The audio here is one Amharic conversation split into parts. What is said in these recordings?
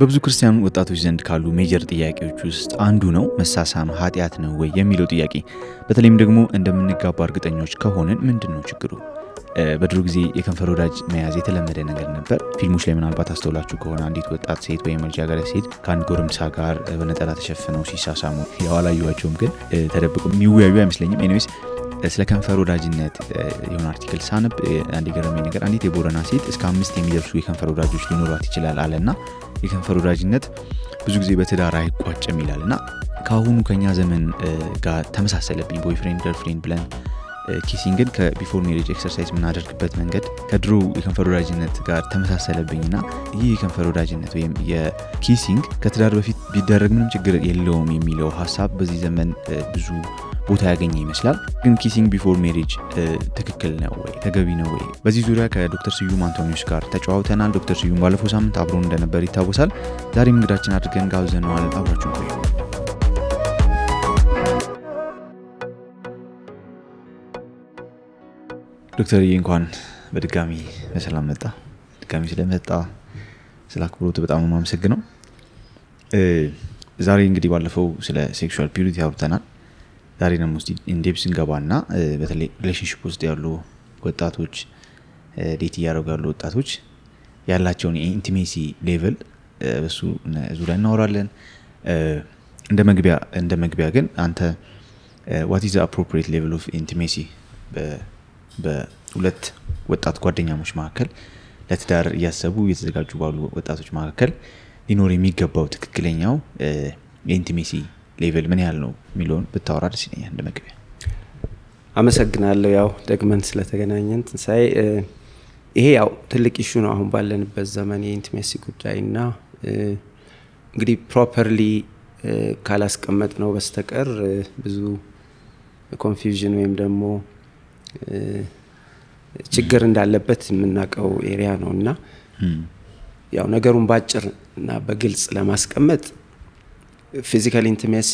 በብዙ ክርስቲያን ወጣቶች ዘንድ ካሉ major ጥያቄዎች ውስጥ አንዱ ነው መሳሳም ኃጢአት ነው ወይ የሚለው ጥያቄ። በተለይም ደግሞ እንደምንጋባ እርግጠኞች ከሆንን ምንድን ነው ችግሩ? በድሮ ጊዜ የከንፈር ወዳጅ መያዝ የተለመደ ነገር ነበር። ፊልሞች ላይ ምናልባት አስተውላችሁ ከሆነ አንዲት ወጣት ሴት ወይም ልጃገረድ ሴት ከአንድ ጎረምሳ ጋር በነጠላ ተሸፍነው ሲሳሳሙ ያው አላየኋቸውም፣ ግን ተደብቆ የሚወያዩ አይመስለኝም። anyways ስለ ከንፈር ወዳጅነት የሆነ article ሳነብ አንድ የገረመኝ ነገር አንዲት የቦረና ሴት እስከ አምስት የሚደርሱ የከንፈር ወዳጆች ሊኖሯት ይችላል አለና የከንፈር ወዳጅነት ብዙ ጊዜ በትዳር አይቋጭም ይላል እና ከአሁኑ ከኛ ዘመን ጋር ተመሳሰለብኝ። boyfriend girlfriend ብለን kissing ን ከ before marriage exercise የምናደርግበት መንገድ ከድሮ የከንፈር ወዳጅነት ጋር ተመሳሰለብኝ እና ይህ የከንፈር ወዳጅነት ወይም የ kissing ከትዳር በፊት ቢደረግ ምንም ችግር የለውም የሚለው ሀሳብ በዚህ ዘመን ብዙ ቦታ ያገኘ ይመስላል። ግን kissing before marriage ትክክል ነው ወይ ተገቢ ነው ወይ? በዚህ ዙሪያ ከዶክተር ስዩም አንቶኒዮስ ጋር ተጨዋውተናል። ዶክተር ስዩም ባለፈው ሳምንት አብሮን እንደነበር ይታወሳል። ዛሬም እንግዳችን አድርገን ጋብዘነዋል። አብራችሁን ቆዩ። ዶክተርዬ እንኳን በድጋሚ በሰላም መጣህ። ድጋሚ ስለመጣህ ስለ አክብሮት በጣም የማመሰግነው። ዛሬ እንግዲህ ባለፈው ስለ sexual purity አውርተናል። ዛሬ ደግሞ ስ in depth እንገባና በተለይ relationship ውስጥ ያሉ ወጣቶች date እያደረጉ ያሉ ወጣቶች ያላቸውን የ intimacy level በሱ ዙሪያ እናወራለን። እንደ መግቢያ ግን አንተ what is appropriate level of intimacy በሁለት ወጣት ጓደኛሞች መካከል ለትዳር እያሰቡ እየተዘጋጁ ባሉ ወጣቶች መካከል ሊኖር የሚገባው ትክክለኛው የ intimacy level ምን ያህል ነው የሚለውን ብታወራ ደስ ይለኛል እንደ መግቢያ። አመሰግናለሁ። ያው ደግመን ስለተገናኘን ትንሳኤ፣ ይሄ ያው ትልቅ issue ነው አሁን ባለንበት ዘመን የ intimacy ጉዳይ እና እንግዲህ properly ካላስቀመጥነው በስተቀር ብዙ confusion ወይም ደግሞ ችግር እንዳለበት የምናውቀው area ነው እና ያው ነገሩን ባጭር እና በግልጽ ለማስቀመጥ physical intimacy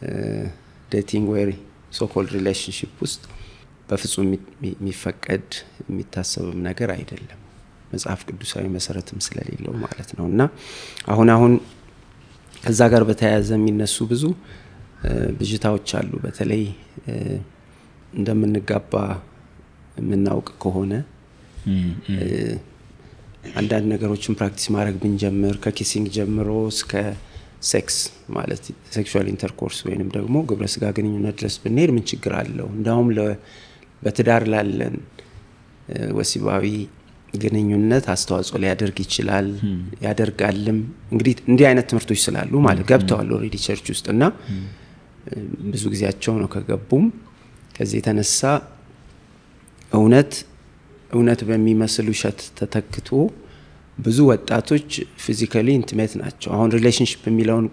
በ dating ወይ so-called relationship ውስጥ በፍጹም የሚፈቀድ የሚታሰብም ነገር አይደለም፣ መጽሐፍ ቅዱሳዊ መሰረትም ስለሌለው ማለት ነው እና አሁን አሁን ከዛ ጋር በተያያዘ የሚነሱ ብዙ ብዥታዎች አሉ። በተለይ እንደምንጋባ የምናውቅ ከሆነ አንዳንድ ነገሮችን practice ማድረግ ብንጀምር ከ kissing ጀምሮ እስከ ሴክስ ማለት sexual intercourse ወይንም ደግሞ ግብረ ስጋ ግንኙነት ድረስ ብንሄድ ምን ችግር አለው? እንዲሁም በትዳር ላለን ወሲባዊ ግንኙነት አስተዋጽኦ ሊያደርግ ይችላል ያደርጋልም። እንግዲህ እንዲህ አይነት ትምህርቶች ስላሉ ማለት ገብተዋል already church ውስጥ እና ብዙ ጊዜያቸው ነው ከገቡም ከዚህ የተነሳ እውነት እውነት በሚመስል ውሸት ተተክቶ ብዙ ወጣቶች physically intimate ናቸው። አሁን relationship የሚለውን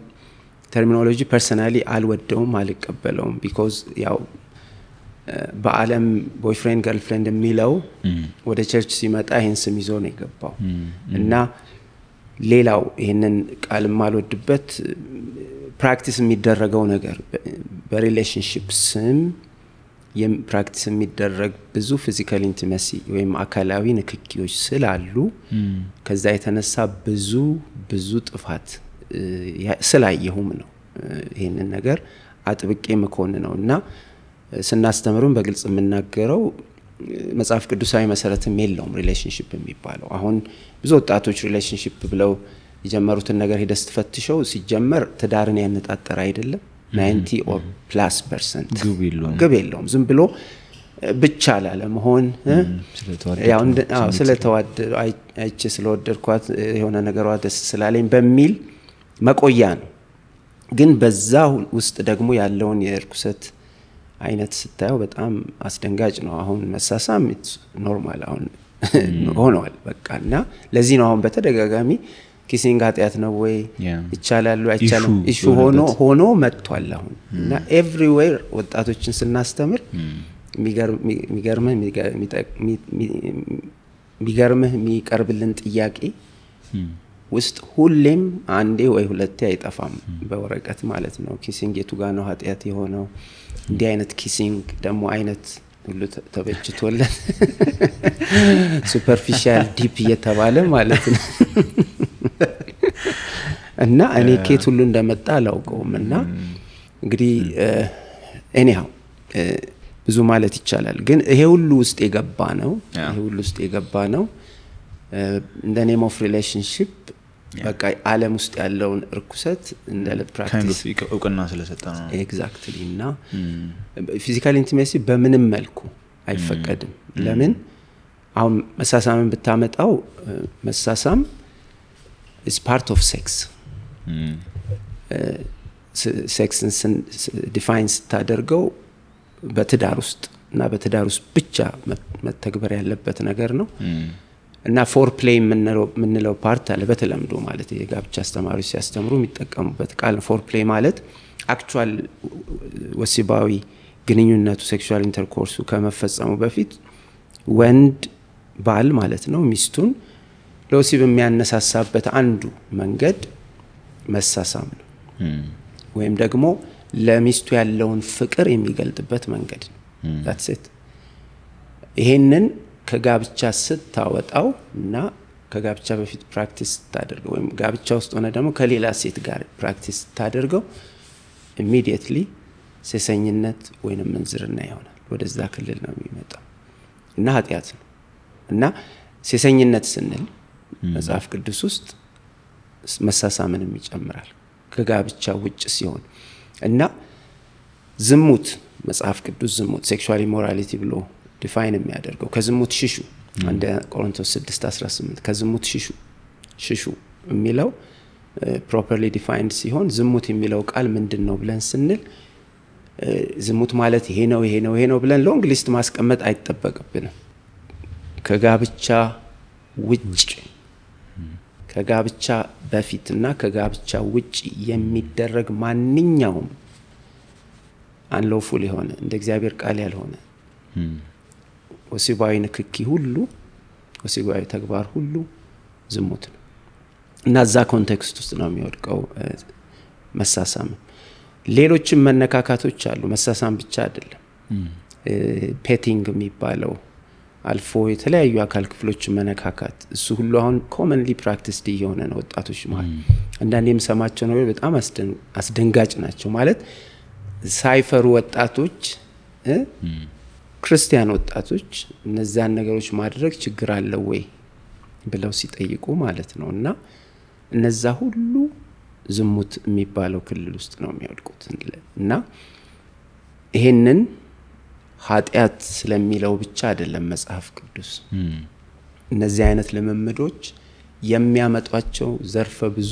terminology personally አልወደውም፣ አልቀበለውም። because ያው በዓለም boyfriend girlfriend የሚለው ወደ church ሲመጣ ይህን ስም ይዞ ነው የገባው እና ሌላው ይህንን ቃል የማልወድበት practice የሚደረገው ነገር በ relationship ስም practice የሚደረግ ብዙ physical intimacy ወይም አካላዊ ንክኪዎች ስላሉ ከዛ የተነሳ ብዙ ብዙ ጥፋት ስላየሁም ነው ይህንን ነገር አጥብቄ ምኮንነው እና ስናስተምርም በግልጽ የምናገረው መጽሐፍ ቅዱሳዊ መሰረትም የለውም relationship የሚባለው። አሁን ብዙ ወጣቶች relationship ብለው የጀመሩትን ነገር ሄደህ ስትፈትሸው ሲጀመር ትዳርን ያነጣጠረ አይደለም። ninety or plus percent ግብ የለውም። ዝም ብሎ ብቻ ላለመሆን ስለተዋደዱ አይቼ ስለወደድኳት የሆነ ነገሯ ደስ ስላለኝ በሚል መቆያ ነው። ግን በዛ ውስጥ ደግሞ ያለውን የእርኩሰት አይነት ስታየው በጣም አስደንጋጭ ነው። አሁን መሳሳም normal አሁን ሆኗል በቃ እና ለዚህ ነው አሁን በተደጋጋሚ kissing ኃጢአት ነው ወይ? ይቻላል አይቻልም? issue ሆኖ ሆኖ መጥቷል አሁን። እና everywhere ወጣቶችን ስናስተምር የሚገርምህ የሚቀርብልን ጥያቄ ውስጥ ሁሌም አንዴ ወይ ሁለቴ አይጠፋም በወረቀት ማለት ነው። kissing የቱ ጋ ነው ኃጢአት የሆነው? እንዲህ አይነት kissing ደግሞ አይነት ሁሉ ተ- ተበጅቶለት superficial deep እየተባለ ማለት ነው። እና እኔ ኬት ሁሉ እንደመጣ አላውቀውም። እና እንግዲህ anyhow ብዙ ማለት ይቻላል። ግን ይሄ ሁሉ ውስጥ የገባ ነው። ይሄ ሁሉ ውስጥ የገባ ነው። in the name of relationship በቃ አለም ውስጥ ያለውን እርኩሰት እንደ practice of እውቅና ስለሰጠ ነው። exactly እና physical intimacy በምንም መልኩ አይፈቀድም። ለምን? አሁን መሳሳምን ብታመጣው መሳሳም is part of sex sex ን define ስታደርገው በትዳር ውስጥ እና በትዳር ውስጥ ብቻ መተግበር ያለበት ነገር ነው እና foreplay የምንለው part አለ በተለምዶ ማለት የጋብቻ አስተማሪዎች ሲያስተምሩ የሚጠቀሙበት ቃል foreplay ማለት actual ወሲባዊ ግንኙነቱ sexual intercourse ኡ ከመፈጸሙ በፊት ወንድ ባል ማለት ነው ሚስቱን ለወሲብ የሚያነሳሳበት አንዱ መንገድ መሳሳም ነው። እም፣ ወይም ደግሞ ለሚስቱ ያለውን ፍቅር የሚገልጥበት መንገድ ነው። It። ይሄንን ከጋብቻ ስታወጣው እና ከጋብቻ በፊት practice ስታደርገው ወይም ጋብቻ ውስጥ ሆነ ደግሞ ከሌላ ሴት ጋር practice ስታደርገው immediately ሴሰኝነት ወይንም ምንዝርና ይሆናል። ወደዛ ክልል ነው የሚመጣው እና ኃጢአት ነው እና ሴሰኝነት ስንል መጽሐፍ ቅዱስ ውስጥ መሳሳምንም ይጨምራል ከጋብቻ ውጭ ሲሆን እና ዝሙት መጽሐፍ ቅዱስ ዝሙት sexual immorality ብሎ define የሚያደርገው? ከዝሙት ሽሹ አንደ ቆሮንቶስ 6 18 ከዝሙት ሽሹ ሽሹ የሚለው properly defined ሲሆን ዝሙት የሚለው ቃል ምንድን ነው ብለን ስንል ዝሙት ማለት ይሄ ነው ይሄ ነው ይሄ ነው ብለን long list ማስቀመጥ አይጠበቅብንም። ከጋብቻ ውጭ ከጋብቻ በፊት እና ከጋብቻ ውጭ የሚደረግ ማንኛውም unlawful የሆነ እንደ እግዚአብሔር ቃል ያልሆነ ወሲባዊ ንክኪ ሁሉ ወሲባዊ ተግባር ሁሉ ዝሙት ነው። እና እዛ context ውስጥ ነው የሚወድቀው እ፣ መሳሳም ሌሎችም መነካካቶች አሉ። መሳሳም ብቻ አይደለም። petting የሚባለው አልፎ የተለያዩ አካል ክፍሎችን መነካካት። እሱ ሁሉ አሁን commonly practiced እየሆነ ነው ወጣቶች መሀል አንዳንድ የምሰማቸው ነገሮች በጣም አስደን- አስደንጋጭ ናቸው። ማለት ሳይፈሩ ወጣቶች ክርስቲያን ወጣቶች እነዚያን ነገሮች ማድረግ ችግር አለው ወይ ብለው ሲጠይቁ ማለት ነው። እና እነዛ ሁሉ ዝሙት የሚባለው ክልል ውስጥ ነው የሚወድቁት። እና ይሄንን ኃጢአት ስለሚለው ብቻ አይደለም መጽሐፍ ቅዱስ። እነዚህ አይነት ልምምዶች የሚያመጧቸው ዘርፈ ብዙ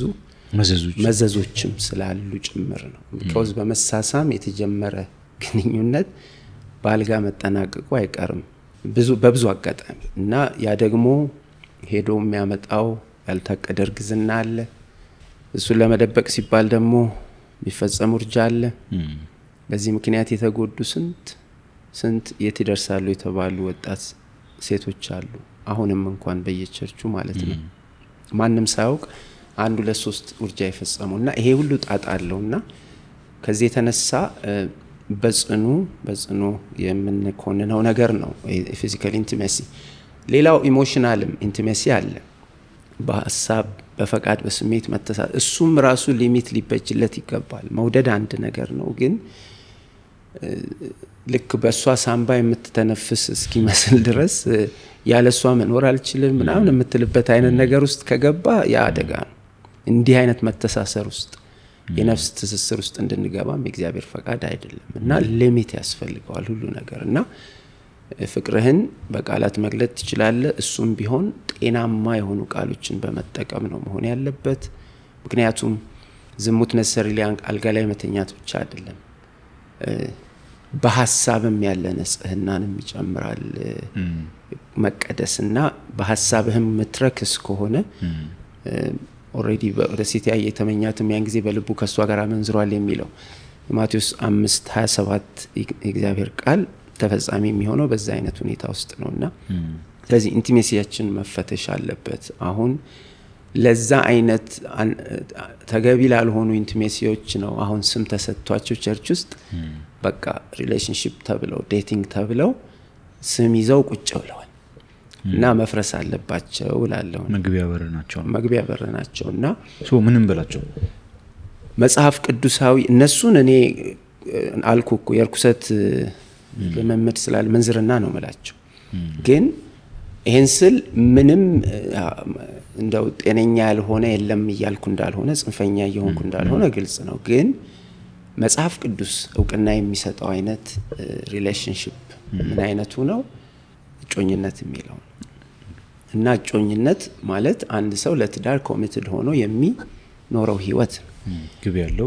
መዘዞች መዘዞችም ስላሉ ጭምር ነው። ቢካውዝ በመሳሳም የተጀመረ ግንኙነት በአልጋ መጠናቀቁ አይቀርም። ብዙ በብዙ አጋጣሚ እና ያ ደግሞ ሄዶ የሚያመጣው ያልታቀደ እርግዝና አለ። እሱን ለመደበቅ ሲባል ደግሞ የሚፈጸም ውርጃ አለ። በዚህ ምክንያት የተጎዱ ስንት ስንት የት ይደርሳሉ የተባሉ ወጣት ሴቶች አሉ። አሁንም እንኳን በየቸርቹ ማለት ነው። ማንም ሳያውቅ አንድ ሁለት ሶስት ውርጃ የፈጸሙ እና ይሄ ሁሉ ጣጣ አለው እና ከዚህ የተነሳ በጽኑ በጽኑ የምንኮንነው ነገር ነው የ physical intimacy ሌላው emotional ም intimacy አለ። በሀሳብ በፈቃድ በስሜት መተሳ እሱም ራሱ limit ሊበጅለት ይገባል። መውደድ አንድ ነገር ነው ግን ልክ በእሷ ሳምባ የምትተነፍስ እስኪመስል ድረስ ያለ እሷ መኖር አልችልም ምናምን የምትልበት አይነት ነገር ውስጥ ከገባ ያ ነው። እንዲህ አይነት መተሳሰር ውስጥ የነፍስ ትስስር ውስጥ እንድንገባም የእግዚአብሔር ፈቃድ አይደለም እና ሊሚት ያስፈልገዋል ሁሉ ነገር እና ፍቅርህን በቃላት መግለጥ ትችላለህ። እሱም ቢሆን ጤናማ የሆኑ ቃሎችን በመጠቀም ነው መሆን ያለበት። ምክንያቱም ዝሙት necessarily አልጋ ላይ መተኛት ብቻ አይደለም በሀሳብም ያለ ንጽህናንም ይጨምራል። መቀደስና በሀሳብህም ምትረክስ ከሆነ already ወደ ሴት ያየ የተመኛትም ያን ጊዜ በልቡ ከእሷ ጋር አመንዝሯል የሚለው ማቴዎስ አምስት ሀያ ሰባት የእግዚአብሔር ቃል ተፈጻሚ የሚሆነው በዛ አይነት ሁኔታ ውስጥ ነው እና ስለዚህ intimacy ያችን መፈተሽ አለበት። አሁን ለዛ አይነት ተገቢ ላልሆኑ intimacy ዎች ነው አሁን ስም ተሰጥቷቸው church ውስጥ በቃ relationship ተብለው dating ተብለው ስም ይዘው ቁጭ ብለዋል እና መፍረስ አለባቸው እላለሁ። መግቢያ በር ናቸው መግቢያ በር ናቸው እና ምንም በላቸው መጽሐፍ ቅዱሳዊ እነሱን እኔ አልኩ እኮ የርኩሰት ልምምድ ስላለ ምንዝርና ነው ምላቸው። ግን ይህን ስል ምንም እንደው ጤነኛ ያልሆነ የለም እያልኩ እንዳልሆነ ጽንፈኛ እየሆንኩ እንዳልሆነ ግልጽ ነው። ግን መጽሐፍ ቅዱስ እውቅና የሚሰጠው አይነት relationship ምን አይነቱ ነው? እጮኝነት የሚለው እና እጮኝነት ማለት አንድ ሰው ለትዳር committed ሆኖ የሚኖረው ህይወት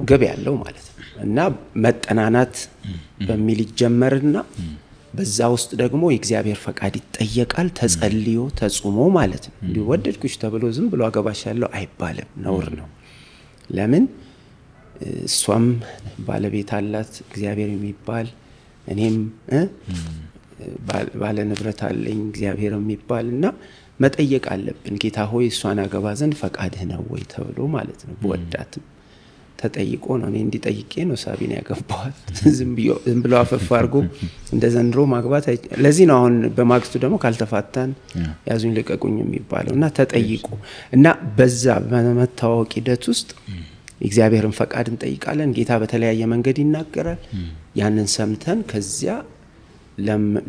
ግብ ያለው ማለት ነው። እና መጠናናት በሚል ይጀመርና በዛ ውስጥ ደግሞ የእግዚአብሔር ፈቃድ ይጠየቃል። ተጸልዮ ተጹሞ ማለት ነው። እንዲሁ ወደድኩሽ ተብሎ ዝም ብሎ አገባሻለሁ አይባልም፣ ነውር ነው። ለምን እሷም ባለቤት አላት እግዚአብሔር የሚባል እኔም ባለ ንብረት አለኝ እግዚአብሔር የሚባል እና መጠየቅ አለብን። ጌታ ሆይ እሷን አገባ ዘንድ ፈቃድህ ነው ወይ ተብሎ ማለት ነው። በወዳትም ተጠይቆ ነው። እኔ እንዲጠይቄ ነው ሳቢን ያገባዋል። ዝም ብሎ አፈፍ አድርጎ እንደ ዘንድሮ ማግባት ለዚህ ነው አሁን በማግስቱ ደግሞ ካልተፋታን ያዙኝ ልቀቁኝ የሚባለው እና ተጠይቆ እና በዛ በመታወቅ ሂደት ውስጥ የእግዚአብሔርን ፈቃድ እንጠይቃለን። ጌታ በተለያየ መንገድ ይናገራል። ያንን ሰምተን ከዚያ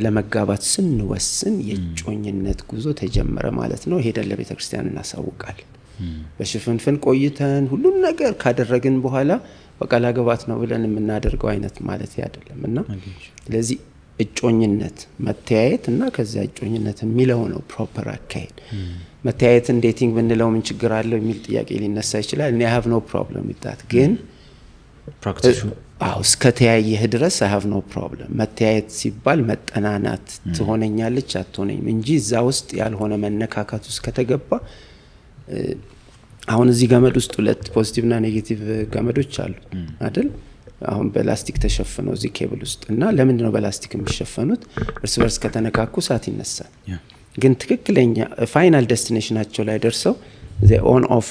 ለመጋባት ስንወስን የእጮኝነት ጉዞ ተጀመረ ማለት ነው። ሄደን ለቤተ ክርስቲያን እናሳውቃለን። በሽፍንፍን ቆይተን ሁሉን ነገር ካደረግን በኋላ በቃ ላገባት ነው ብለን የምናደርገው አይነት ማለት አይደለም እና ስለዚህ እጮኝነት መተያየት እና ከዚያ እጮኝነት የሚለው ነው proper አካሄድ። መተያየትን dating ብንለው ምን ችግር አለው የሚል ጥያቄ ሊነሳ ይችላል። እኔ have no problem with that ግን አዎ እስከ ተያየህ ድረስ have no problem። መተያየት ሲባል መጠናናት ትሆነኛለች አትሆነኝም እንጂ እዛ ውስጥ ያልሆነ መነካካት ውስጥ ከተገባ አሁን እዚህ ገመድ ውስጥ ሁለት positive እና negative ገመዶች አሉ አይደል? አሁን በላስቲክ ተሸፍነው እዚህ ኬብል ውስጥ እና ለምንድን ነው በላስቲክ የሚሸፈኑት? እርስ በርስ ከተነካኩ እሳት ይነሳል። ግን ትክክለኛ final destination ኣቸው ላይ ደርሰው on off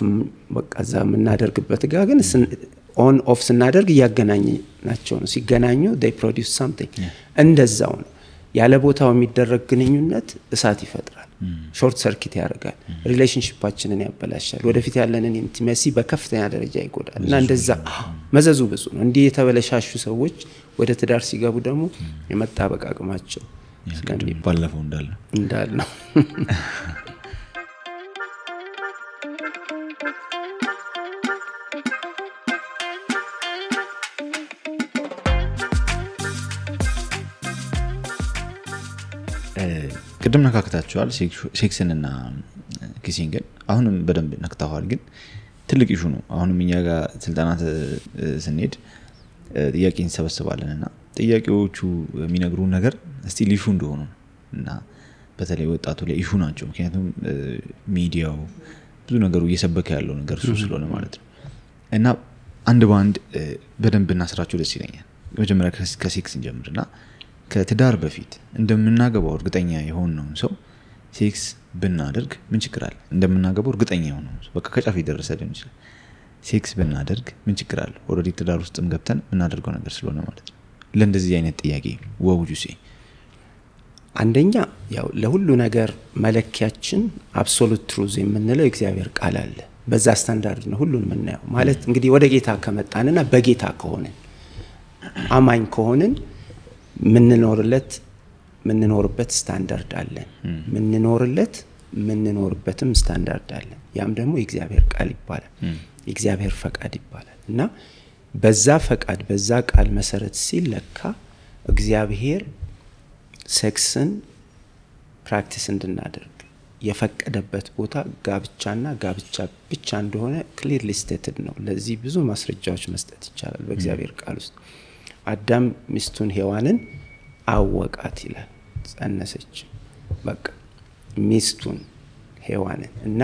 በቃ እዛ የምናደርግበት ጋ ግን on off ስናደርግ እያገናኘናቸው ነው። ሲገናኙ produce something እንደዛው ነው። ያለ ቦታው የሚደረግ ግንኙነት እሳት ይፈጥራል፣ short circuit ያደርጋል፣ relationship ኣችንን ያበላሻል፣ ወደፊት ያለንን intimacy በከፍተኛ ደረጃ ይጎዳል። እና እንደዛ መዘዙ ብዙ ነው። እንዲህ የተበለሻሹ ሰዎች ወደ ትዳር ሲገቡ ደግሞ የመጣበቅ አቅማቸው ባለፈው እንዳልነው። ቅድም ነካክታችኋል sex ንና kissing ን። አሁንም በደንብ ነክተዋል ግን ትልቅ issue ነው። አሁንም እኛ ጋር ስልጠና ስንሄድ ጥያቄ እንሰበስባለን እና ጥያቄዎቹ የሚነግሩ ነገር still issue እንደሆኑ እና በተለይ ወጣቱ ላይ issue ናቸው። ምክንያቱም ሚዲያው ብዙ ነገሩ እየሰበከ ያለው ነገር እሱ ስለሆነ ማለት ነው። እና አንድ በአንድ በደንብ እናስራቸው ደስ ይለኛል። መጀመሪያ ከሴክስ እንጀምር እና ከትዳር በፊት እንደምናገባው እርግጠኛ የሆነውን ሰው ሴክስ ብናደርግ ምን ችግር አለ? እንደምናገባው እርግጠኛ የሆነውን ሰው በቃ ከጫፍ የደረሰ ሊሆን ይችላል። ሴክስ ብናደርግ ምን ችግር አለ? already ትዳር ውስጥም ገብተን የምናደርገው ነገር ስለሆነ ማለት ነው። ለእንደዚህ አይነት ጥያቄ ወውጁሴ አንደኛ ያው ለሁሉ ነገር መለኪያችን absolute truth የምንለው እግዚአብሔር ቃል አለ። በዛ ስታንዳርድ ነው ሁሉን የምናየው። ማለት እንግዲህ ወደ ጌታ ከመጣንና በጌታ ከሆንን አማኝ ከሆንን ምንኖርለት ምንኖርበት ስታንዳርድ አለን። ምንኖርለት ምንኖርበትም ስታንዳርድ አለን። ያም ደግሞ የእግዚአብሔር ቃል ይባላል፣ የእግዚአብሔር ፈቃድ ይባላል እና በዛ ፈቃድ በዛ ቃል መሰረት ሲለካ እግዚአብሔር sex ን practice እንድናደርግ የፈቀደበት ቦታ ጋብቻና ጋብቻ ብቻ እንደሆነ clearly stated ነው። ለዚህ ብዙ ማስረጃዎች መስጠት ይቻላል በእግዚአብሔር ቃል ውስጥ አዳም ሚስቱን ሔዋንን አወቃት ይላል። ጸነሰች፣ በቃ ሚስቱን ሔዋንን እና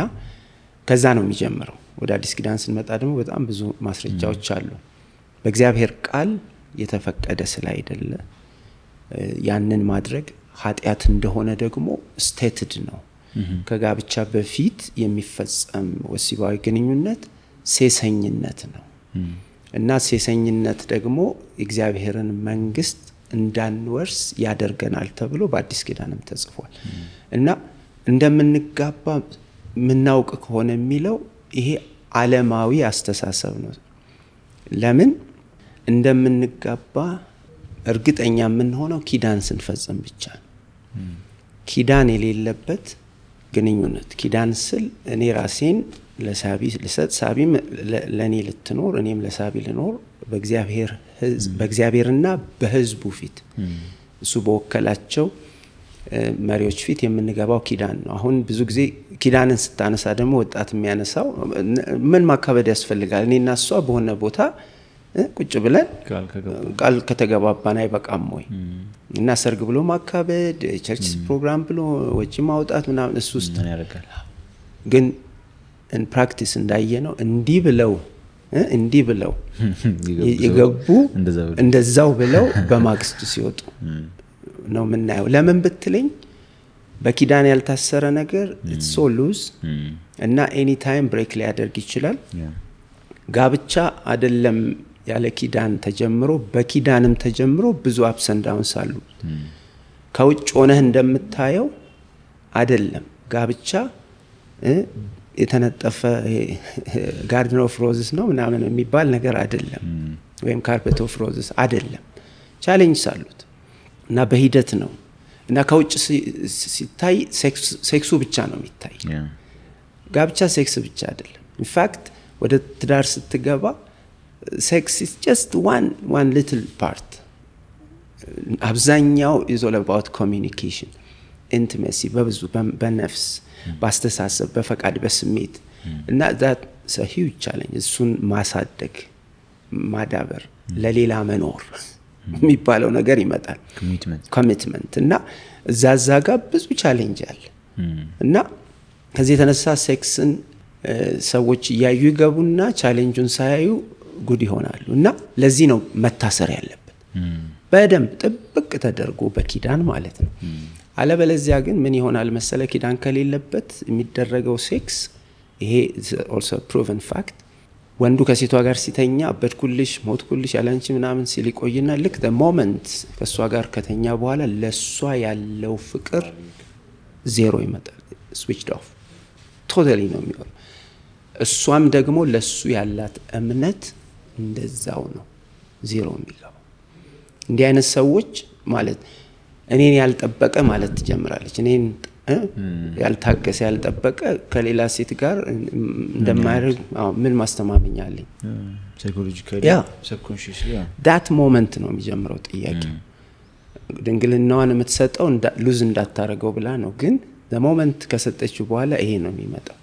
ከዛ ነው የሚጀምረው። ወደ አዲስ ኪዳን ስንመጣ ደግሞ በጣም ብዙ ማስረጃዎች አሉ። በእግዚአብሔር ቃል የተፈቀደ ስለ አይደለ ያንን ማድረግ ኃጢአት እንደሆነ ደግሞ ስቴትድ ነው። ከጋብቻ በፊት የሚፈጸም ወሲባዊ ግንኙነት ሴሰኝነት ነው እና ሴሰኝነት ደግሞ እግዚአብሔርን መንግስት እንዳንወርስ ያደርገናል ተብሎ በአዲስ ኪዳንም ተጽፏል እና እንደምንጋባ የምናውቅ ከሆነ የሚለው ይሄ ዓለማዊ አስተሳሰብ ነው። ለምን እንደምንጋባ እርግጠኛ የምንሆነው ኪዳን ስንፈጽም ብቻ ነው። ኪዳን የሌለበት ግንኙነት ኪዳን ስል እኔ ራሴን ለሳቢ ልሰጥ ሳቢም ለእኔ ልትኖር እኔም ለሳቢ ልኖር በእግዚአብሔርና በሕዝቡ ፊት እሱ በወከላቸው መሪዎች ፊት የምንገባው ኪዳን ነው። አሁን ብዙ ጊዜ ኪዳንን ስታነሳ ደግሞ ወጣት የሚያነሳው ምን ማካበድ ያስፈልጋል? እኔና እሷ በሆነ ቦታ ቁጭ ብለን ቃል ከተገባባን አይበቃም ወይ? እና ሰርግ ብሎ ማካበድ፣ የ church ፕሮግራም ብሎ ወጪ ማውጣት ምናምን እሱ ውስጥ ግን practice እንዳየ ነው እንዲህ ብለው እንዲህ ብለው የገቡ እንደዛው ብለው በማግስቱ ሲወጡ ነው የምናየው። ለምን ብትለኝ በኪዳን ያልታሰረ ነገር so loose እና any time break ሊያደርግ ይችላል። ጋብቻ አይደለም ያለ ኪዳን ተጀምሮ በኪዳንም ተጀምሮ ብዙ ups and downs አሉ። ከውጭ ሆነህ እንደምታየው አይደለም ጋብቻ የተነጠፈ garden of roses ነው ምናምን የሚባል ነገር አይደለም፣ ወይም carpet of roses አይደለም። challenges አሉት እና በሂደት ነው እና ከውጭ ሲታይ ሴክሱ ብቻ ነው የሚታይ። ጋብቻ ሴክስ ብቻ አይደለም። in fact ወደ ትዳር ስትገባ sex is just one one little part። አብዛኛው is all about communication intimacy፣ በብዙ በነፍስ በአስተሳሰብ በፈቃድ በስሜት እና ዛት ሂውጅ እሱን ማሳደግ ማዳበር ለሌላ መኖር የሚባለው ነገር ይመጣል። commitment እና እዛ እዛ ጋር ብዙ challenge አለ እና ከዚህ የተነሳ ሴክስን ሰዎች እያዩ ይገቡና challenge ኡን ሳያዩ ጉድ ይሆናሉ። እና ለዚህ ነው መታሰር ያለበት በደንብ ጥብቅ ተደርጎ በኪዳን ማለት ነው። አለበለዚያ ግን ምን ይሆናል መሰለ ኪዳን ከሌለበት የሚደረገው ሴክስ ይሄ also proven fact ወንዱ ከሴቷ ጋር ሲተኛ አበድኩልሽ ሞትኩልሽ ያለንቺ ምናምን ሲል ይቆይና ልክ moment ከእሷ ጋር ከተኛ በኋላ ለእሷ ያለው ፍቅር ዜሮ ይመጣል። switched off totally ነው የሚሆነው። እሷም ደግሞ ለሱ ያላት እምነት እንደዛው ነው ዜሮ የሚገባው። እንዲህ አይነት ሰዎች ማለት እኔን ያልጠበቀ ማለት ትጀምራለች። እኔን ያልታገሰ ያልጠበቀ ከሌላ ሴት ጋር እንደማያደርግ ምን ማስተማመኛ አለኝ? that moment ነው የሚጀምረው ጥያቄ። ድንግልናዋን የምትሰጠው lose እንዳታረገው ብላ ነው። ግን moment ከሰጠችው በኋላ ይሄ ነው የሚመጣው።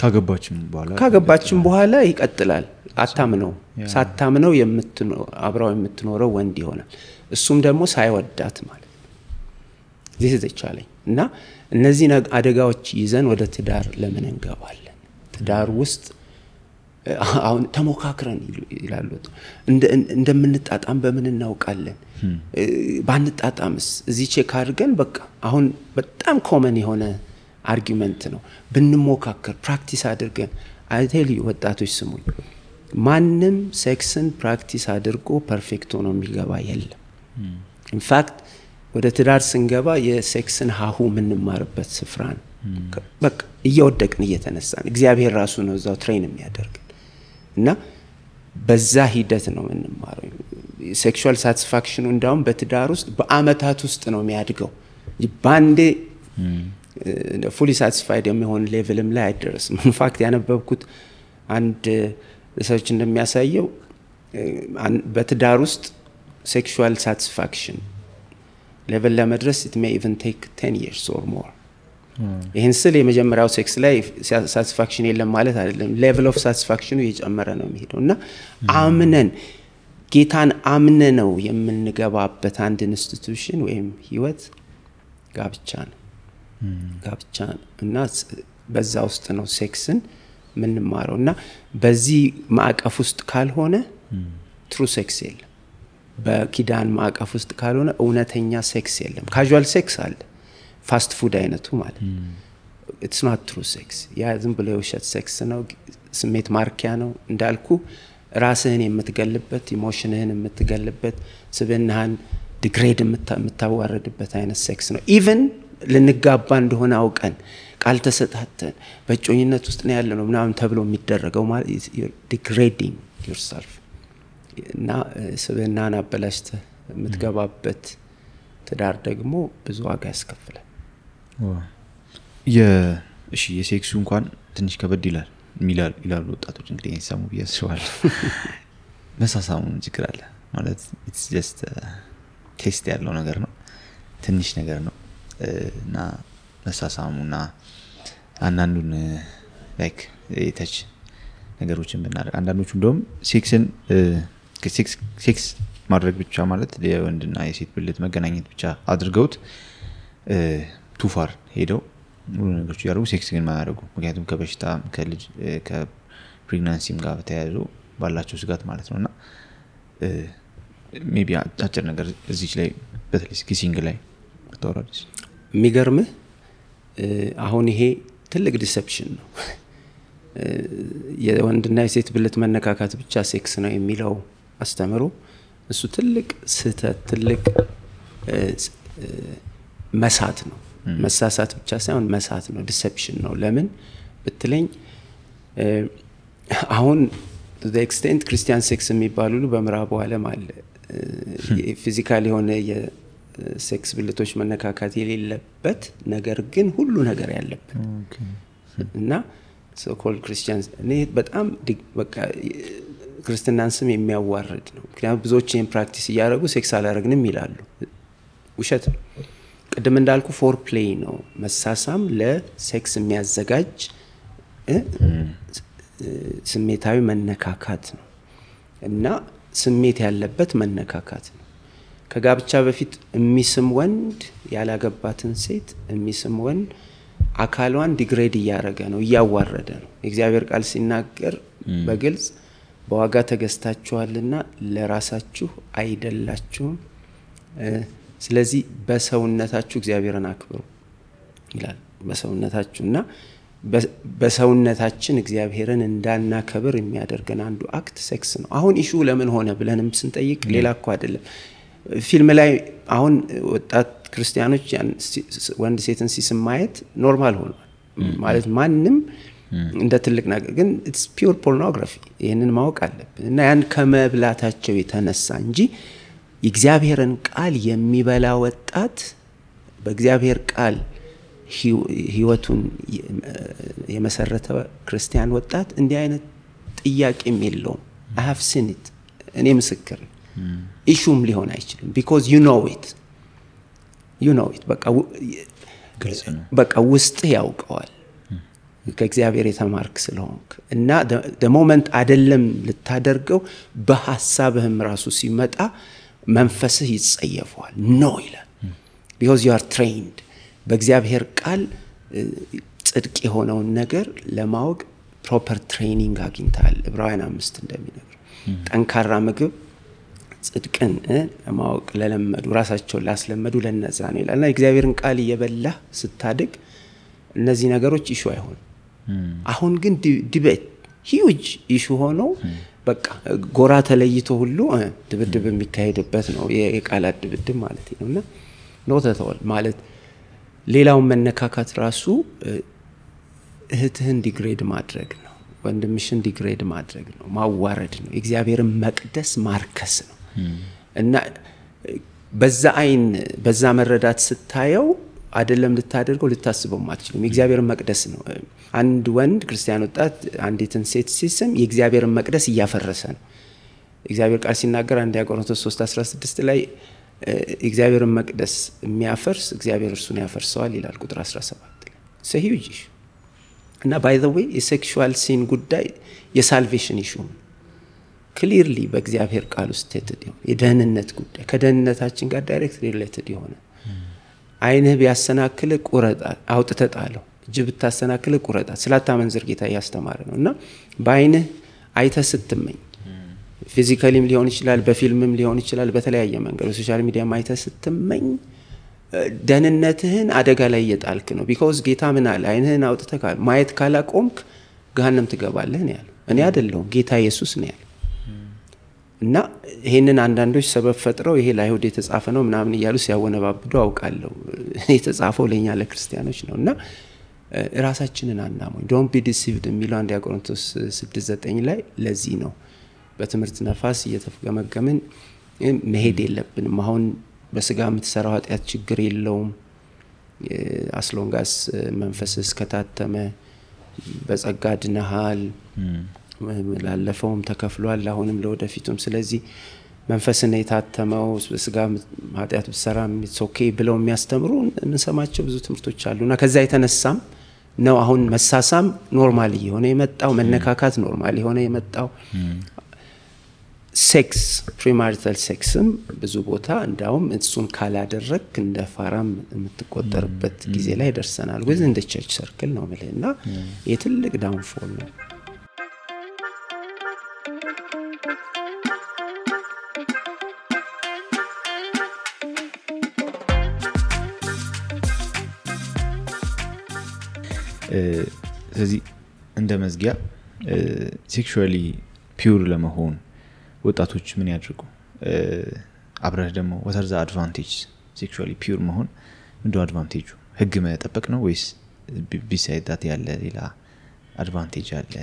ካገባችም በኋላ ካገባችም በኋላ ይቀጥላል። አታምነው ሳታምነው አብራው የምትኖረው ወንድ ይሆናል። እሱም ደግሞ ሳይወዳት ማለት ዚህ ይቻለኝ እና እነዚህ አደጋዎች ይዘን ወደ ትዳር ለምን እንገባለን? ትዳር ውስጥ አሁን ተሞካክረን ይላሉ። እንደምንጣጣም በምን እናውቃለን? ባንጣጣምስ እዚህ check አድርገን በቃ አሁን በጣም common የሆነ argument ነው። ብንሞካከር practice አድርገን I tell ወጣቶች ስሙኝ፣ ማንም sex ን practice አድርጎ perfect ሆኖ የሚገባ የለም። in fact ወደ ትዳር ስንገባ የሴክስን ሀሁ የምንማርበት ስፍራ ነው። በቃ እየወደቅን እየተነሳን እግዚአብሔር ራሱ ነው እዛው train የሚያደርግን እና በዛ ሂደት ነው የምንማረው። sexual satisfaction ኡ እንዲያውም በትዳር ውስጥ በአመታት ውስጥ ነው የሚያድገው። ባንዴ fully satisfied የሚሆን level ም ላይ አይደረስም። in fact ያነበብኩት አንድ research እንደሚያሳየው በትዳር ውስጥ sexual satisfaction level ለመድረስ it may even take ten years or more። ይህን ስል የመጀመሪያው sex ላይ satisfaction የለም ማለት አይደለም። level of satisfaction ኡ እየጨመረ ነው የሚሄደው እና አምነን ጌታን አምነን ነው የምንገባበት አንድ institution ወይም ህይወት ጋብቻ ነው። ጋብቻ ነው እና በዛ ውስጥ ነው ሴክስን የምንማረው እና በዚህ ማዕቀፍ ውስጥ ካልሆነ true sex የለም። በኪዳን ማዕቀፍ ውስጥ ካልሆነ እውነተኛ sex የለም። casual sex አለ፣ fast food አይነቱ ማለት it's not true sex። ያ ዝም ብሎ የውሸት ሴክስ ነው፣ ስሜት ማርኪያ ነው። እንዳልኩ ራስህን የምትገልበት emotion ህን የምትገልበት ስብናህን degrade የምታዋረድበት አይነት ሴክስ ነው። even ልንጋባ እንደሆነ አውቀን ቃል ተሰጣተን በእጮኝነት ውስጥ ነው ያለ ነው ምናምን ተብሎ የሚደረገው degrading yourself እና ስብዕናን አበላሽተህ የምትገባበት ትዳር ደግሞ ብዙ ዋጋ ያስከፍላል። እሺ የሴክሱ እንኳን ትንሽ ከበድ ይላል ይላሉ ወጣቶች እንግዲህ ሰሙ ብዬ አስባለሁ። ችግር አለ ማለት it's just taste ያለው ነገር ነው፣ ትንሽ ነገር ነው እና መሳሳሙ እና አንዳንዱን like የ touch ነገሮችን ብናደርግ አንዳንዶቹ እንደውም ሴክስን ሴክስ ማድረግ ብቻ ማለት የወንድና የሴት ብልት መገናኘት ብቻ አድርገውት too far ሄደው ሙሉ ነገሮች እያደረጉ ሴክስ ግን ማያደርጉ። ምክንያቱም ከበሽታ ከልጅ ከ pregnancy ም ጋር በተያያዙ ባላቸው ስጋት ማለት ነው። እና maybe አጭር ነገር እዚች ላይ በተለይ kissing ላይ ብታወራልን የሚገርምህ አሁን ይሄ ትልቅ deception ነው። የወንድና የሴት ብልት መነካካት ብቻ ሴክስ ነው የሚለው አስተምሮ እሱ ትልቅ ስህተት፣ ትልቅ መሳት ነው። መሳሳት ብቻ ሳይሆን መሳት ነው፣ deception ነው። ለምን ብትለኝ አሁን extent Christian sex የሚባሉ ሁሉ በምዕራቡ ዓለም አለ። physical የሆነ የሴክስ ብልቶች መነካካት የሌለበት ነገር ግን ሁሉ ነገር ያለበት እና so-called Christian እኔ በጣም በቃ ክርስትናን ስም የሚያዋርድ ነው። ምክንያቱም ብዙዎች ይህን practice እያደረጉ ሴክስ አላረግንም ይላሉ። ውሸት ነው። ቅድም እንዳልኩ foreplay ነው። መሳሳም ለሴክስ የሚያዘጋጅ ስሜታዊ መነካካት ነው እና ስሜት ያለበት መነካካት ነው። ከጋብቻ በፊት የሚስም ወንድ ያላገባትን ሴት የሚስም ወንድ አካሏን ዲግሬድ እያደረገ ነው፣ እያዋረደ ነው። የእግዚአብሔር ቃል ሲናገር በግልጽ በዋጋ ተገዝታችኋልና ለራሳችሁ አይደላችሁም፣ ስለዚህ በሰውነታችሁ እግዚአብሔርን አክብሩ ይላል። በሰውነታችሁ እና በሰውነታችን እግዚአብሔርን እንዳናከብር የሚያደርገን አንዱ act sex ነው። አሁን issue ለምን ሆነ ብለንም ስንጠይቅ ሌላ እኮ አይደለም። ፊልም ላይ አሁን ወጣት ክርስቲያኖች ወንድ ሴትን ሲስም ማየት normal ሆኗል። ማለት ማንም እንደ ትልቅ ነገር ግን it's pure pornography ይህንን ማወቅ አለብን እና ያን ከመብላታቸው የተነሳ እንጂ የእግዚአብሔርን ቃል የሚበላ ወጣት በእግዚአብሔር ቃል ህይወቱን የመሰረተ ክርስቲያን ወጣት እንዲህ አይነት ጥያቄም የለውም። I have seen it እኔ ምስክር issue ም ሊሆን አይችልም። because you know it you know it በቃ ውስጥህ ያውቀዋል ከእግዚአብሔር የተማርክ ስለሆንክ እና the moment አደለም ልታደርገው በሀሳብህም ራሱ ሲመጣ መንፈስህ ይጸየፈዋል። no ይላል because you are trained በእግዚአብሔር ቃል ጽድቅ የሆነውን ነገር ለማወቅ proper training አግኝተሃል። ዕብራውያን አምስት እንደሚነግር ጠንካራ ምግብ ጽድቅን ለማወቅ ለለመዱ ራሳቸውን ላስለመዱ ለነዛ ነው ይላል እና የእግዚአብሔርን ቃል እየበላህ ስታድግ እነዚህ ነገሮች issue አይሆንም። አሁን ግን debate huge issue ሆኖ በቃ ጎራ ተለይቶ ሁሉ ድብድብ የሚካሄድበት ነው። የቃላት ድብድብ ማለት ነው። እና not at all ማለት ሌላውን መነካካት ራሱ እህትህን degrade ማድረግ ነው። ወንድምሽን degrade ማድረግ ነው፣ ማዋረድ ነው፣ የእግዚአብሔርን መቅደስ ማርከስ ነው። እና በዛ አይን በዛ መረዳት ስታየው አይደለም ልታደርገው ልታስበውም አትችልም። የእግዚአብሔርን መቅደስ ነው። አንድ ወንድ ክርስቲያን ወጣት አንዲትን ሴት ሲስም የእግዚአብሔርን መቅደስ እያፈረሰ ነው። እግዚአብሔር ቃል ሲናገር አንደኛ ቆሮንቶስ 3 16 ላይ የእግዚአብሔርን መቅደስ የሚያፈርስ እግዚአብሔር እርሱን ያፈርሰዋል ይላል ቁጥር 17 ላይ so huge እና by the way የ sexual sin ጉዳይ የ salvation issue ነው። clearly በእግዚአብሔር ቃል ውስጥ የደህንነት ጉዳይ ከደህንነታችን ጋር direct related የሆነ ዓይንህ ቢያሰናክል ቁረጣት፣ አውጥተህ ጣለው። እጅ ብታሰናክል ቁረጣት። ስላታመንዝር ጌታ እያስተማረ ነው እና በዓይንህ አይተህ ስትመኝ physically ም ሊሆን ይችላል፣ በፊልምም ሊሆን ይችላል፣ በተለያየ መንገድ በ social media አይተህ ስትመኝ ደህንነትህን አደጋ ላይ እየጣልክ ነው። because ጌታ ምን አለ? ዓይንህን አውጥተህ ማየት ካላቆምክ ገሃነም ትገባለህ ነው ያለው። እኔ አይደለሁም ጌታ ኢየሱስ ነው ያለው። እና ይሄንን አንዳንዶች ሰበብ ፈጥረው ይሄ ለአይሁድ የተጻፈ ነው ምናምን እያሉ ሲያወነባብዱ አውቃለሁ። የተጻፈው ለእኛ ለክርስቲያኖች ነው እና ራሳችንን አናሞኝ don't be deceived የሚለው አንድ ቆሮንቶስ ስድስት ዘጠኝ ላይ ለዚህ ነው በትምህርት ነፋስ እየተገመገምን መሄድ የለብንም። አሁን በስጋ የምትሰራው ኃጢአት ችግር የለውም as long as መንፈስ እስከታተመ በጸጋ ድነሃል፣ ላለፈውም ተከፍሏል፣ አሁንም ለወደፊቱም። ስለዚህ መንፈስን የታተመው በስጋ ኃጢአት ብትሰራ okay ብለው የሚያስተምሩ እንሰማቸው ብዙ ትምህርቶች አሉ እና ከዛ የተነሳም ነው አሁን መሳሳም normal እየሆነ የመጣው መነካካት normal የሆነ የመጣው sex premarital sex ም ብዙ ቦታ እንዳውም እሱን ካላደረግ እንደ ፋራም የምትቆጠርበት ጊዜ ላይ ደርሰናል። ግን እንደ church circle ነው ምልህ እና የትልቅ downfall ነው። ስለዚህ እንደ መዝጊያ sexually pure ለመሆን ወጣቶች ምን ያድርጉ? አብረህ ደግሞ what are the advantage sexually pure መሆን ምንድነው advantage ኡ? ህግ መጠበቅ ነው ወይስ beside that ያለ ሌላ advantage አለ?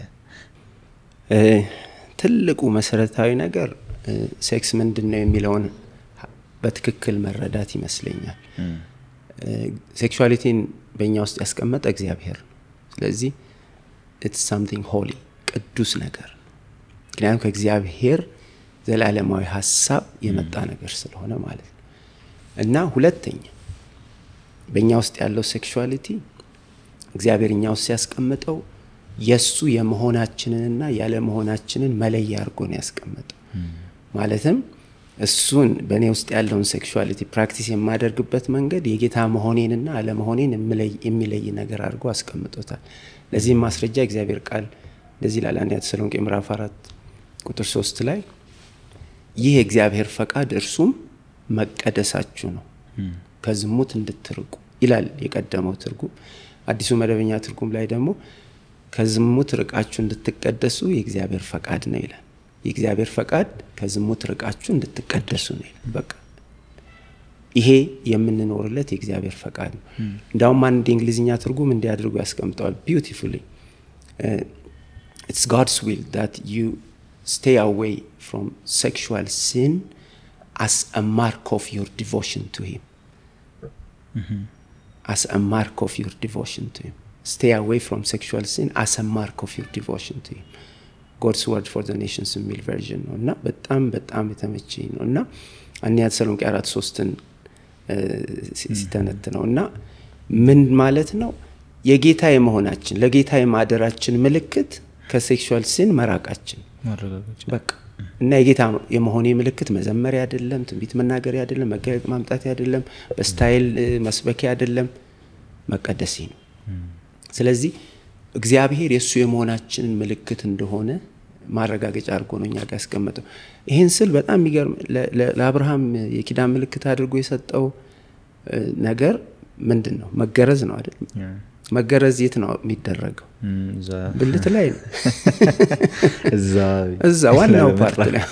ትልቁ መሰረታዊ ነገር ሴክስ ምንድን ነው የሚለውን በትክክል መረዳት ይመስለኛል። sexuality ን በእኛ ውስጥ ያስቀመጠ እግዚአብሔር ነው። ስለዚህ it's something holy ቅዱስ ነገር ምክንያቱም ከእግዚአብሔር ዘላለማዊ ሀሳብ የመጣ ነገር ስለሆነ ማለት ነው። እና ሁለተኛ በእኛ ውስጥ ያለው sexuality እግዚአብሔር እኛ ውስጥ ሲያስቀምጠው የእሱ የመሆናችንንና ያለመሆናችንን መለያ አድርጎ ነው ያስቀመጠው። ማለትም እሱን በእኔ ውስጥ ያለውን sexuality practice የማደርግበት መንገድ የጌታ መሆኔንና አለመሆኔን የሚለይ ነገር አድርጎ አስቀምጦታል። ለዚህም ማስረጃ እግዚአብሔር ቃል እንደዚህ ይላል አንደኛ ተሰሎንቄ ምዕራፍ አራት ቁጥር ሶስት ላይ ይህ የእግዚአብሔር ፈቃድ እርሱም መቀደሳችሁ ነው ከዝሙት እንድትርቁ ይላል የቀደመው ትርጉም። አዲሱ መደበኛ ትርጉም ላይ ደግሞ ከዝሙት ርቃችሁ እንድትቀደሱ የእግዚአብሔር ፈቃድ ነው ይላል። የእግዚአብሔር ፈቃድ ከዝሙት ርቃችሁ እንድትቀደሱ ነው ይላል። በቃ ይሄ የምንኖርለት የእግዚአብሔር ፈቃድ ነው። እንዳውም አንድ የእንግሊዝኛ ትርጉም እንዲያደርጉ ያስቀምጠዋል ቢዩቲፉሊ It's God's will that you stay away from sexual sin as a mark of your devotion to him as a mark of your devotion to him. Stay away from sexual sin as a mark of your devotion to him. God's Word for Nations የሚል version ነው እና በጣም በጣም የተመቸኝ ነው እና አንደኛ ተሰሎንቄ አራት ሶስትን ሲተነት ነው እና ምን ማለት ነው? የጌታ የመሆናችን ለጌታ የማደራችን ምልክት ከሴክሹዋል ሲን መራቃችን። በቃ እና የጌታ የመሆኔ ምልክት መዘመሪያ አይደለም፣ ትንቢት መናገሪያ አይደለም፣ መገለጥ ማምጣት አይደለም፣ በስታይል መስበኪያ አይደለም፣ መቀደሴ ነው። ስለዚህ እግዚአብሔር የእሱ የመሆናችንን ምልክት እንደሆነ ማረጋገጫ አድርጎ ነው እኛ ጋር ያስቀመጠው። ይህን ስል በጣም የሚገርም ለአብርሃም የኪዳን ምልክት አድርጎ የሰጠው ነገር ምንድን ነው? መገረዝ ነው አይደል? መገረዝ የት ነው የሚደረገው? ብልት ላይ ነው። እዛ ዋናው part ላይ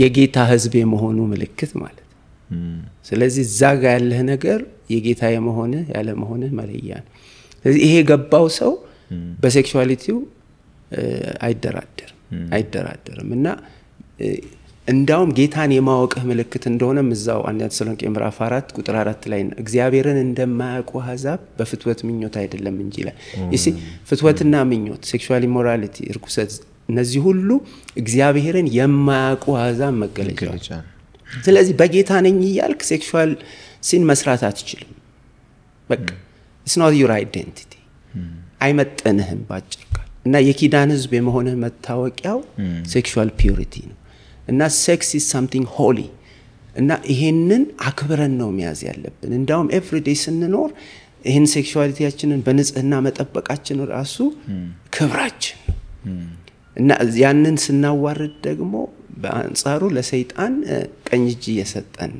የጌታ ሕዝብ የመሆኑ ምልክት ማለት ነው። ስለዚህ እዛ ጋ ያለህ ነገር የጌታ የመሆንህ ያለመሆንህ መለያ ነው። ስለዚህ ይሄ የገባው ሰው በ sexuality ው አይደራደርም አይደራደርም እና እንዳውም ጌታን የማወቅህ ምልክት እንደሆነም እዛው አንደኛ ተሰሎንቄ ምዕራፍ አራት ቁጥር አራት ላይ ነው እግዚአብሔርን እንደማያውቁ አሕዛብ በፍትወት ምኞት አይደለም እንጂ ይላል። ይሲ ፍትወትና ምኞት፣ sexual immorality፣ እርኩሰት፣ እነዚህ ሁሉ እግዚአብሔርን የማያውቁ አሕዛብ መገለጫ። ስለዚህ በጌታ ነኝ እያልክ sexual sin መስራት አትችልም። በቃ it's not your identity አይመጠንህም ባጭር ቃል። እና የኪዳን ሕዝብ የመሆንህ መታወቂያው sexual purity ነው። እና sex is something holy። እና ይሄንን አክብረን ነው መያዝ ያለብን። እንዳውም everyday ስንኖር ይህን sexuality ያችንን በንጽህና መጠበቃችን ራሱ ክብራችን ነው። እና ያንን ስናዋርድ ደግሞ በአንጻሩ ለሰይጣን ቀኝ እጅ እየሰጠን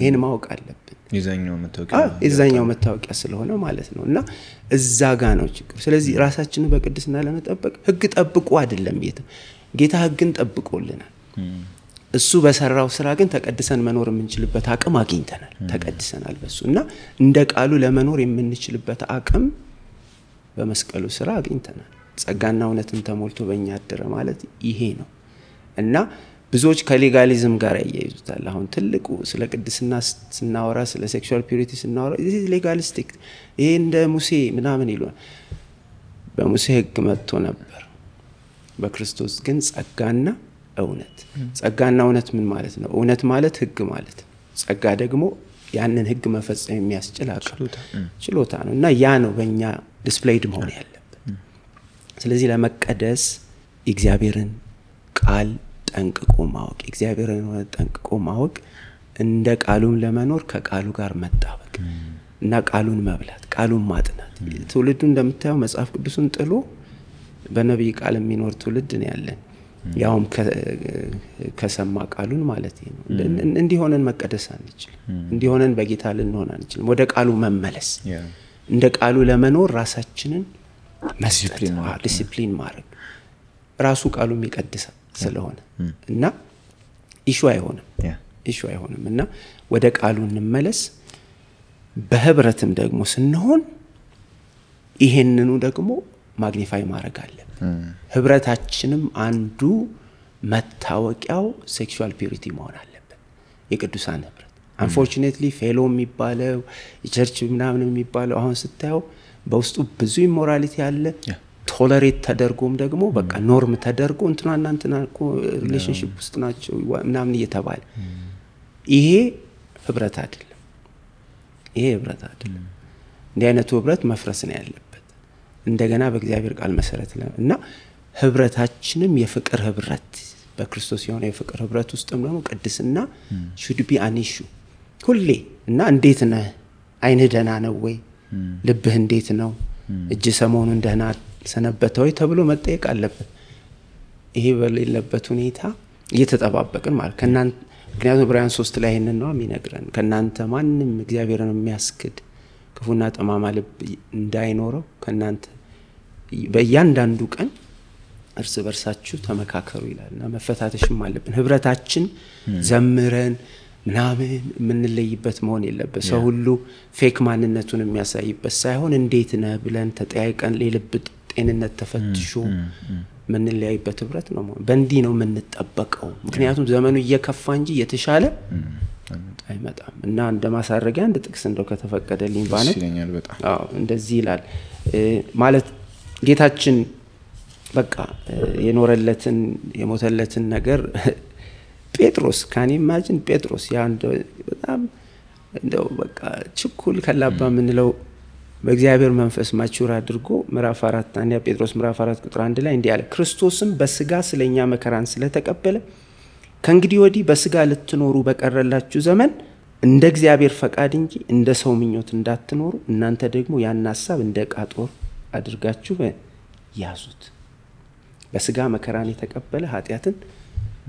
ይህን ማወቅ አለብን። የዛኛው መታወቂያ ስለሆነ ማለት ነው እና እዛ ጋ ነው ችግሩ። ስለዚህ ራሳችንን በቅድስና ለመጠበቅ ህግ ጠብቁ አይደለም የትም ጌታ ህግን ጠብቆልናል። እሱ በሰራው ስራ ግን ተቀድሰን መኖር የምንችልበት አቅም አግኝተናል። ተቀድሰናል በሱ እና እንደ ቃሉ ለመኖር የምንችልበት አቅም በመስቀሉ ስራ አግኝተናል። ጸጋና እውነትን ተሞልቶ በእኛ አደረ ማለት ይሄ ነው እና ብዙዎች ከ legalism ጋር ያያይዙታል። አሁን ትልቁ ስለ ቅድስና ስናወራ፣ ስለ sexual purity ስናወራ legalistic ይሄ እንደ ሙሴ ምናምን ይሏል። በሙሴ ህግ መጥቶ ነበር። በክርስቶስ ግን ጸጋና እውነት። ጸጋና እውነት ምን ማለት ነው? እውነት ማለት ህግ ማለት ነው። ጸጋ ደግሞ ያንን ህግ መፈጸም የሚያስችል አቅም ችሎታ ነው እና ያ ነው በእኛ displayed መሆን ያለብን። ስለዚህ ለመቀደስ የእግዚአብሔርን ቃል ጠንቅቆ ማወቅ የእግዚአብሔርን እውነት ጠንቅቆ ማወቅ እንደ ቃሉም ለመኖር ከቃሉ ጋር መጣበቅ እና ቃሉን መብላት ቃሉን ማጥናት። ትውልዱ እንደምታየው መጽሐፍ ቅዱስን ጥሎ በነቢይ ቃል የሚኖር ትውልድ ነው ያለን። ያውም ከሰማ ቃሉን ማለት ነው። እንዲሆነን መቀደስ አንችልም። እንዲሆነን በጌታ ልንሆን አንችልም። ወደ ቃሉ መመለስ፣ እንደ ቃሉ ለመኖር ራሳችንን መስጠት፣ ዲሲፕሊን ማድረግ ራሱ ቃሉ የሚቀድስ ስለሆነ እና issue አይሆንም issue አይሆንም እና ወደ ቃሉ እንመለስ። በህብረትም ደግሞ ስንሆን ይሄንኑ ደግሞ magnify ማድረግ አለብን። ህብረታችንም አንዱ መታወቂያው sexual purity መሆን አለበት። የቅዱሳን ህብረት unfortunately fellow የሚባለው የ church ምናምን የሚባለው አሁን ስታየው በውስጡ ብዙ immorality አለ። tolerate ተደርጎም ደግሞ በቃ norm ተደርጎ እንትናና እንትና relationship ውስጥ ናቸው ምናምን እየተባለ ይሄ ህብረት አይደለም። ይሄ ህብረት አይደለም። እንዲህ አይነቱ ህብረት መፍረስ ነው ያለበት እንደገና በእግዚአብሔር ቃል መሰረት እና ህብረታችንም የፍቅር ህብረት በክርስቶስ የሆነ የፍቅር ህብረት ውስጥም ደግሞ ቅድስና should be an issue ሁሌ እና እንዴት ነህ? አይንህ ደህና ነው ወይ? ልብህ እንዴት ነው? እጅህ ሰሞኑን ደህና ሰነበተ ወይ ተብሎ መጠየቅ አለበት። ይሄ በሌለበት ሁኔታ እየተጠባበቅን ማለት ከእናንተ ምክንያቱም ዕብራውያን ሶስት ላይ ይህንን ነው የሚነግረን ከእናንተ ማንም እግዚአብሔርን የሚያስክድ ክፉና ጠማማ ልብ እንዳይኖረው ከእናንተ በእያንዳንዱ ቀን እርስ በርሳችሁ ተመካከሩ ይላል እና መፈታተሽም አለብን። ህብረታችን ዘምረን ምናምን የምንለይበት መሆን የለበት። ሰው ሁሉ ፌክ ማንነቱን የሚያሳይበት ሳይሆን እንዴት ነህ ብለን ተጠያይቀን የልብ ጤንነት ተፈትሾ የምንለያይበት ህብረት ነው። በእንዲህ ነው የምንጠበቀው። ምክንያቱም ዘመኑ እየከፋ እንጂ እየተሻለ አይመጣም። እና እንደ ማሳረጊያ አንድ ጥቅስ እንደው ከተፈቀደልኝ ባነት እንደዚህ ይላል። ማለት ጌታችን በቃ የኖረለትን የሞተለትን ነገር ጴጥሮስ ካን ኢማጅን ጴጥሮስ ያ በጣም እንደው በቃ ችኩል ከላባ የምንለው በእግዚአብሔር መንፈስ ማቹር አድርጎ ምዕራፍ አራት አንደኛ ጴጥሮስ ምዕራፍ አራት ቁጥር አንድ ላይ እንዲህ አለ፣ ክርስቶስም በስጋ ስለኛ መከራን ስለተቀበለ ከእንግዲህ ወዲህ በስጋ ልትኖሩ በቀረላችሁ ዘመን እንደ እግዚአብሔር ፈቃድ እንጂ እንደ ሰው ምኞት እንዳትኖሩ እናንተ ደግሞ ያን ሀሳብ እንደ ዕቃ ጦር አድርጋችሁ ያዙት። በስጋ መከራን የተቀበለ ኃጢአትን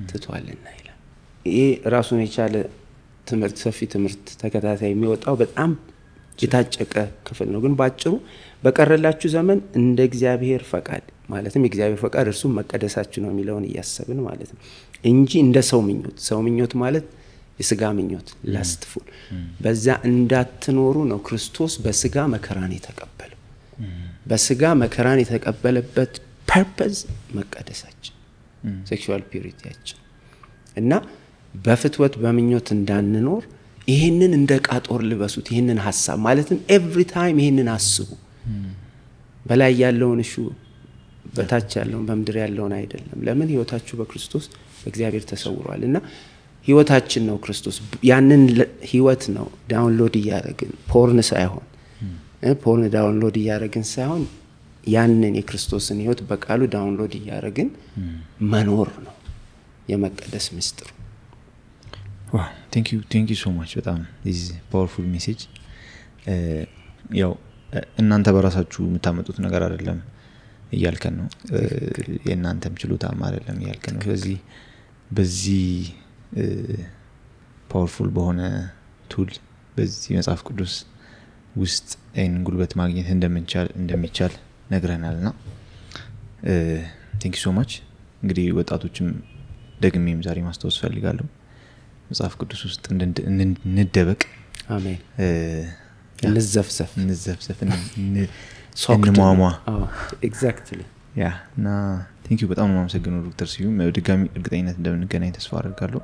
ትቷልና ይላል። ይሄ ራሱን የቻለ ትምህርት ሰፊ ትምህርት ተከታታይ የሚወጣው በጣም የታጨቀ ክፍል ነው። ግን በአጭሩ በቀረላችሁ ዘመን እንደ እግዚአብሔር ፈቃድ ማለትም የእግዚአብሔር ፈቃድ እርሱም መቀደሳችሁ ነው የሚለውን እያሰብን ማለት ነው እንጂ እንደ ሰው ምኞት ሰው ምኞት ማለት የስጋ ምኞት lustful በዛ እንዳትኖሩ ነው ክርስቶስ በስጋ መከራን የተቀበለው። በስጋ መከራን የተቀበለበት purpose መቀደሳችን sexual purity ያችን እና በፍትወት በምኞት እንዳንኖር ይህንን እንደ ዕቃ ጦር ልበሱት። ይህንን ሀሳብ ማለትም every time ይህንን አስቡ። በላይ ያለውን እሹ በታች ያለውን በምድር ያለውን አይደለም። ለምን ህይወታችሁ በክርስቶስ በእግዚአብሔር ተሰውሯል እና ህይወታችን ነው ክርስቶስ። ያንን ህይወት ነው download እያደረግን porn ሳይሆን porn download እያደረግን ሳይሆን ያንን የክርስቶስን ህይወት በቃሉ download እያደረግን መኖር ነው የመቀደስ ምስጢሩ። thank you so much በጣም powerful message። ያው እናንተ በራሳችሁ የምታመጡት ነገር አይደለም እያልከን ነው፣ የእናንተም ችሎታም አይደለም እያልከን ነው። ስለዚህ በዚህ powerful በሆነ tool በዚህ መጽሐፍ ቅዱስ ውስጥ ይህንን ጉልበት ማግኘት እንደሚቻል ነግረናል ና thank so much እንግዲህ ወጣቶችም ደግሜም ዛሬ ማስታወስ ፈልጋለሁ መጽሐፍ ቅዱስ ውስጥ እንድ- እንድ- እንደበቅ አሜን። እ፣ እንዘፍዘፍ። እንዘፍዘፍ እንሟሟ። yeah እና thank you በጣም ነው የማመሰግነው ዶክተር ስዩም። ድጋሚ እርግጠኝነት እንደምንገናኝ ተስፋ አደርጋለሁ።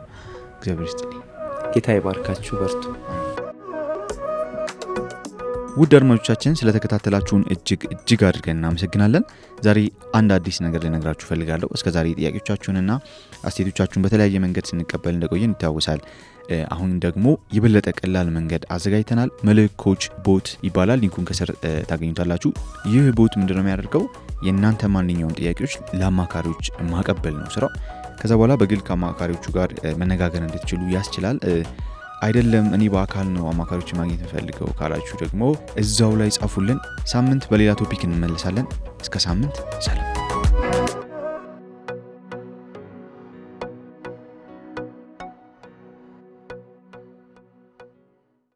እግዚአብሔር ይስጥልኝ። ጌታ ይባርካችሁ በርቱ ውድ አድማጮቻችን ስለተከታተላችሁን እጅግ እጅግ አድርገን እናመሰግናለን። ዛሬ አንድ አዲስ ነገር ልነግራችሁ ፈልጋለሁ እስከ ዛሬ ጥያቄዎቻችሁንና አስተያየቶቻችሁን በተለያየ መንገድ ስንቀበል እንደቆየን ይታወሳል። አሁን ደግሞ የበለጠ ቀላል መንገድ አዘጋጅተናል። coach bot ይባላል። link ኡን ከስር ታገኙታላችሁ። ይህ bot ምንድነው የሚያደርገው? የእናንተ ማንኛውም ጥያቄዎች ለአማካሪዎች ማቀበል ነው ስራው። ከዛ በኋላ በግል ከአማካሪዎቹ ጋር መነጋገር እንድትችሉ ያስችላል አይደለም እኔ በአካል ነው አማካሪዎች ማግኘት እንፈልገው ካላችሁ ደግሞ እዛው ላይ ጻፉልን። ሳምንት በሌላ topic እንመለሳለን። እስከ ሳምንት ሰላም